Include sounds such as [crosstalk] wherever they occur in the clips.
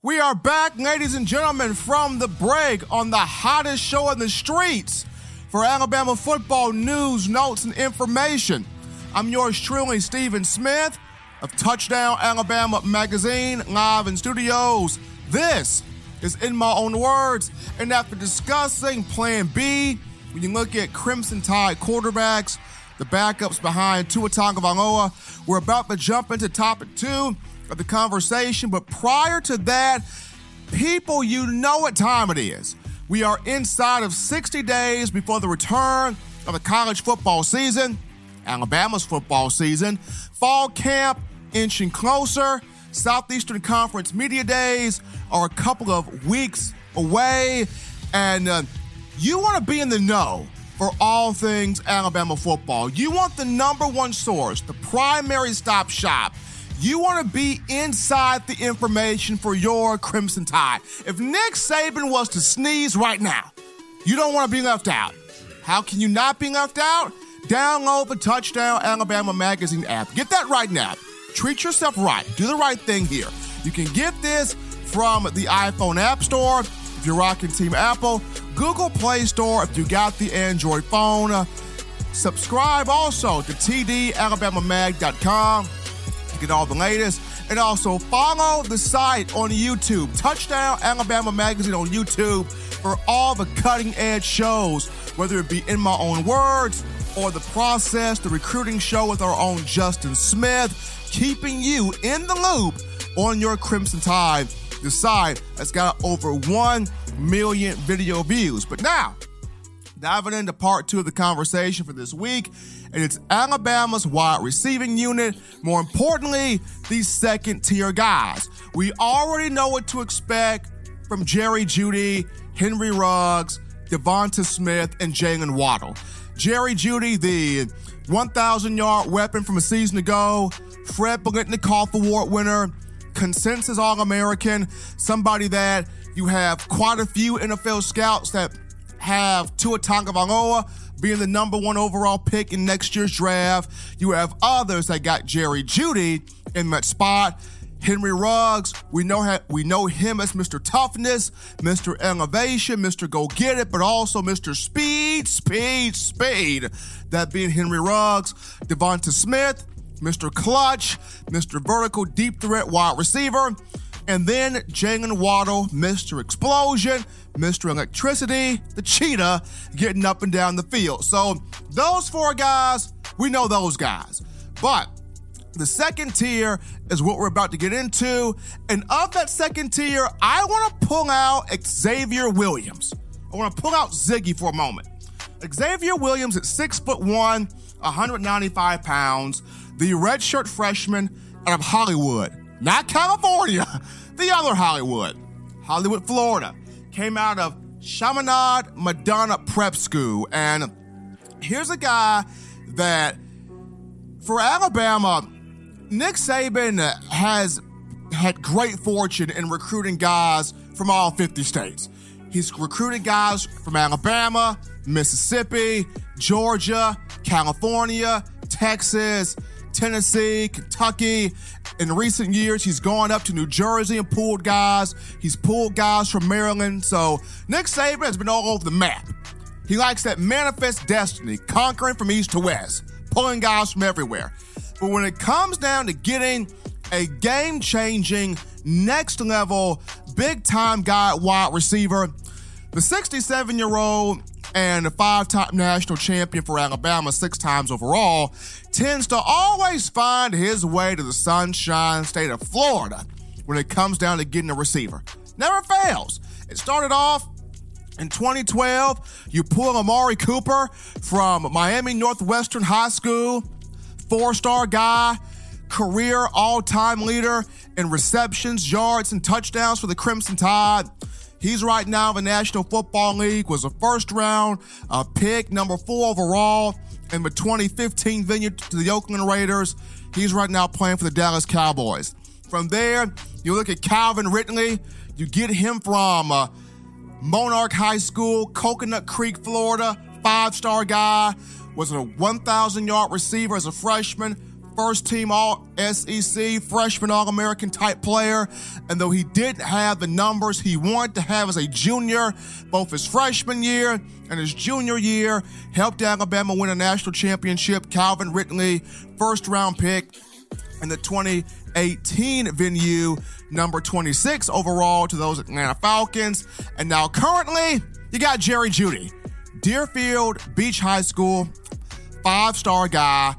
We are back, ladies and gentlemen, from the break on the hottest show in the streets for Alabama football news, notes, and information. I'm yours truly, Stephen Smith of Touchdown Alabama Magazine, live in studios. This is In My Own Words. And after discussing Plan B, when you look at Crimson Tide quarterbacks, the backups behind Tua Tagovailoa, we're about to jump into topic two of the conversation. But prior to that, people, you know what time it is. We are inside of 60 days before the return of the college football season, Alabama's football season. Fall camp inching closer. Southeastern Conference Media Days are a couple of weeks away. And uh, you want to be in the know for all things Alabama football. You want the number one source, the primary stop shop. You want to be inside the information for your Crimson Tide. If Nick Saban was to sneeze right now, you don't want to be left out. How can you not be left out? Download the Touchdown Alabama Magazine app. Get that right now. Treat yourself right. Do the right thing here. You can get this from the iPhone App Store if you're rocking Team Apple, Google Play Store if you got the Android phone. Subscribe also to tdalabamamag.com to get all the latest. And also follow the site on YouTube, Touchdown Alabama Magazine on YouTube, for all the cutting edge shows, whether it be in my own words or the process, the recruiting show with our own Justin Smith, keeping you in the loop on your Crimson Tide, the site that's got over 1 million video views. But now, diving into part two of the conversation for this week, and it's Alabama's wide receiving unit. More importantly, these second tier guys. We already know what to expect from Jerry Jeudy, Henry Ruggs, Devonta Smith, and Jaylen Waddle. Jerry Jeudy, the 1,000 yard weapon from a season ago, Fred Biletnikoff Award winner, consensus All American, somebody that you have quite a few NFL scouts that have Tua Tagovailoa being the number one overall pick in next year's draft. You have others that got Jerry Jeudy in that spot. Henry Ruggs, we know we know him as Mr. Toughness, Mr. Elevation, Mr. Go Get It, but also Mr. Speed, Speed, Speed. That being Henry Ruggs, Devonta Smith, Mr. Clutch, Mr. Vertical Deep Threat Wide Receiver, and then Jaylen Waddle, Mr. Explosion, Mr. Electricity, the cheetah, getting up and down the field. So those four guys, we know those guys. But the second tier is what we're about to get into. And of that second tier, I want to pull out Xavier Williams. I want to pull out Ziggy for a moment. Xavier Williams at six foot one, 195 pounds, the redshirt freshman out of Hollywood, not California, [laughs] the other Hollywood, Hollywood, Florida. Came out of Chaminade Madonna Prep School. And here's a guy that, for Alabama, Nick Saban has had great fortune in recruiting guys from all 50 states. He's recruited guys from Alabama, Mississippi, Georgia, California, Texas, Tennessee, Kentucky. In recent years, he's gone up to New Jersey and pulled guys. He's pulled guys from Maryland. So Nick Saban has been all over the map. He likes that manifest destiny, conquering from east to west, pulling guys from everywhere. But when it comes down to getting a game changing, next level big time guy wide receiver. The 67 year old and a five time national champion for Alabama, six times overall, tends to always find his way to the sunshine state of Florida when it comes down to getting a receiver. Never fails. It started off in 2012. You pull Amari Cooper from Miami Northwestern High School, four star guy, career all time leader in receptions, yards, and touchdowns for the Crimson Tide. He's right now in the National Football League, was a first round uh, pick, number four overall in the 2015 venue to the Oakland Raiders. He's right now playing for the Dallas Cowboys. From there, you look at Calvin Ridley. You get him from uh, Monarch High School, Coconut Creek, Florida. Five star guy. Was a 1,000 yard receiver as a freshman first team All SEC, freshman All American type player. And though he didn't have the numbers he wanted to have as a junior, both his freshman year and his junior year, helped Alabama win a national championship. Calvin Ridley, first round pick in the 2018 venue, number 26 overall to those Atlanta Falcons. And now currently, you got Jerry Jeudy, Deerfield Beach High School, five star guy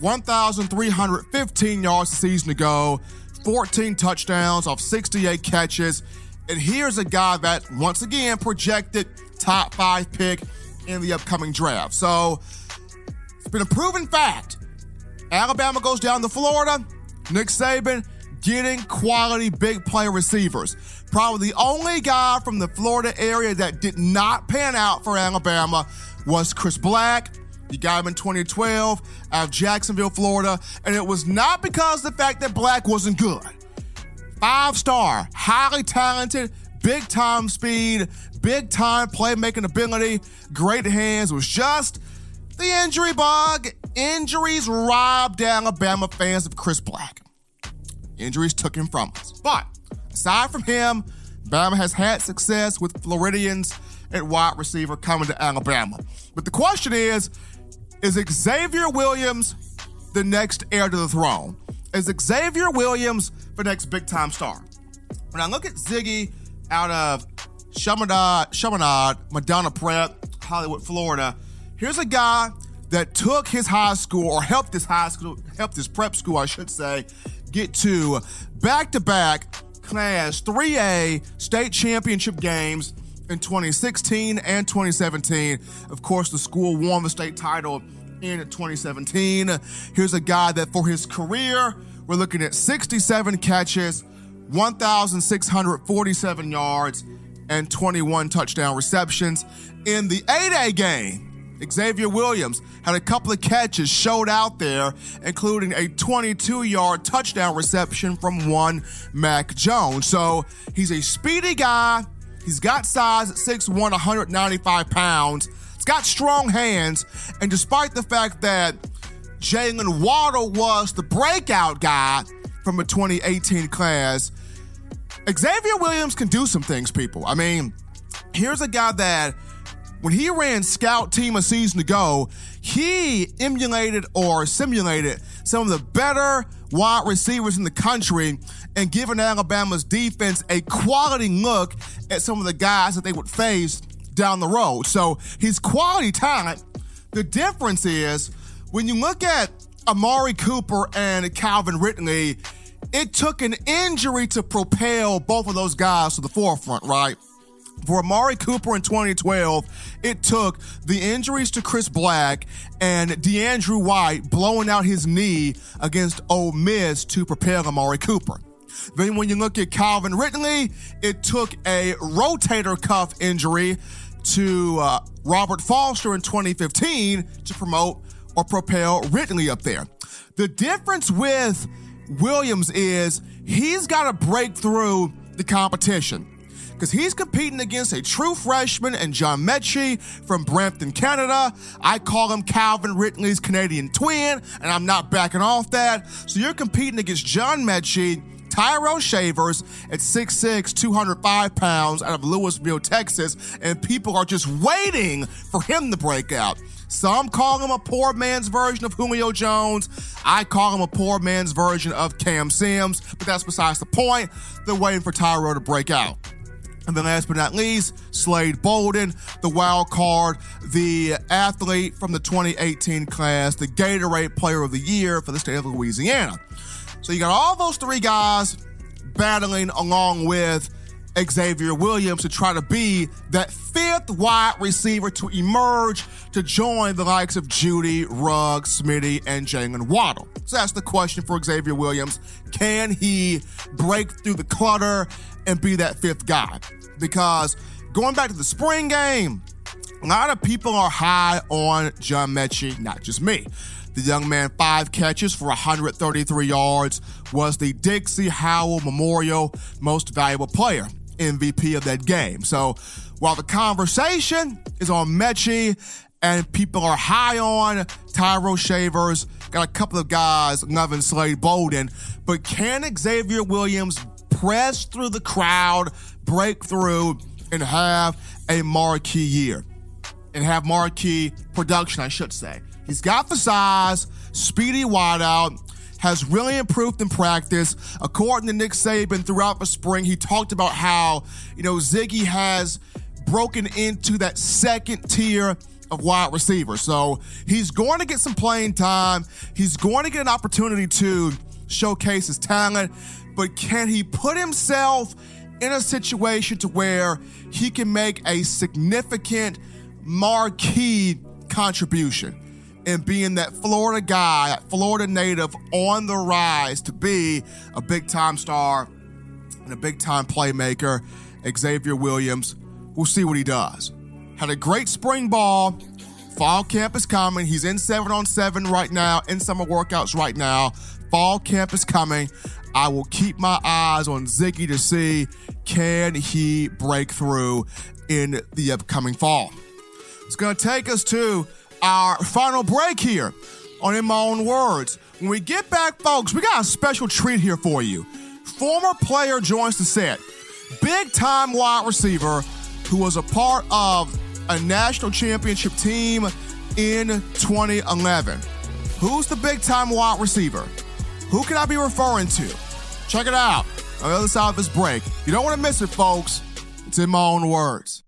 1,315 yards a season ago, 14 touchdowns off 68 catches. And here's a guy that, once again, projected top five pick in the upcoming draft. So it's been a proven fact. Alabama goes down to Florida. Nick Saban getting quality big play receivers. Probably the only guy from the Florida area that did not pan out for Alabama was Chris Black. He got him in 2012 out of Jacksonville, Florida, and it was not because the fact that Black wasn't good. Five star, highly talented, big time speed, big time playmaking ability, great hands. Was just the injury bug. Injuries robbed Alabama fans of Chris Black. Injuries took him from us. But aside from him, Alabama has had success with Floridians at wide receiver coming to Alabama. But the question is, is Xavier Williams the next heir to the throne? Is Xavier Williams the next big time star? When I look at Ziggy out of Chaminade, Chaminade, Madonna Prep, Hollywood, Florida, here's a guy that took his high school or helped his high school, helped his prep school, I should say, get to back to back Class 3A state championship games in 2016 and 2017. Of course, the school won the state title in 2017. Here's a guy that for his career, we're looking at 67 catches, 1,647 yards, and 21 touchdown receptions. In the 8A game, Xavier Williams had a couple of catches showed out there, including a 22 yard touchdown reception from one Mac Jones. So he's a speedy guy. He's got size at 6'1, 195 pounds. He's got strong hands. And despite the fact that Jaylen Waddle was the breakout guy from a 2018 class, Xavier Williams can do some things, people. I mean, here's a guy that when he ran scout team a season ago, he emulated or simulated some of the better wide receivers in the country and giving Alabama's defense a quality look at some of the guys that they would face down the road. So he's quality talent. The difference is when you look at Amari Cooper and Calvin Ridley, it took an injury to propel both of those guys to the forefront, right? For Amari Cooper in 2012, it took the injuries to Chris Black and DeAndrew White blowing out his knee against Ole Miss to propel Amari Cooper. Then when you look at Calvin Ridley, it took a rotator cuff injury to uh, Robert Foster in 2015 to promote or propel Ridley up there. The difference with Williams is he's got to break through the competition because he's competing against a true freshman and John Metchie from Brampton, Canada. I call him Calvin Ridley's Canadian twin, and I'm not backing off that. So you're competing against John Metchie. Tyrell Shavers at 6'6, 205 pounds out of Lewisville, Texas, and people are just waiting for him to break out. Some call him a poor man's version of Julio Jones. I call him a poor man's version of Cam Sims, but that's besides the point. They're waiting for Tyro to break out. And then last but not least, Slade Bolden, the wild card, the athlete from the 2018 class, the Gatorade Player of the Year for the state of Louisiana. So you got all those three guys battling along with Xavier Williams to try to be that fifth wide receiver to emerge to join the likes of Jeudy, Rugg, Smitty, and Jaylen Waddle. So that's the question for Xavier Williams. Can he break through the clutter and be that fifth guy? Because going back to the spring game, a lot of people are high on John Metchie, not just me. The young man, five catches for 133 yards, was the Dixie Howell Memorial Most Valuable Player. MVP of that game. So while the conversation is on Metchie and people are high on Tyro Shavers, got a couple of guys loving Slade Bolden, but can Xavier Williams press through the crowd, break through, and have a marquee year? And have marquee production, I should say. He's got the size, speedy wideout, has really improved in practice. According to Nick Saban, throughout the spring, he talked about how, you know, Ziggy has broken into that second tier of wide receiver. So he's going to get some playing time. He's going to get an opportunity to showcase his talent, but can he put himself in a situation to where he can make a significant marquee contribution? And being that Florida guy, that Florida native on the rise to be a big time star and a big time playmaker, Xavier Williams. We'll see what he does. Had a great spring ball. Fall camp is coming. He's in seven on seven right now, in summer workouts right now. Fall camp is coming. I will keep my eyes on Ziggy to see can he break through in the upcoming fall. It's going to take us to our final break here on In My Own Words. When we get back, folks, we got a special treat here for you. Former player joins the set, big time wide receiver who was a part of a national championship team in 2011. Who's the big time wide receiver? Who can I be referring to? Check it out on the other side of this break. You don't want to miss it, folks. It's in my own words.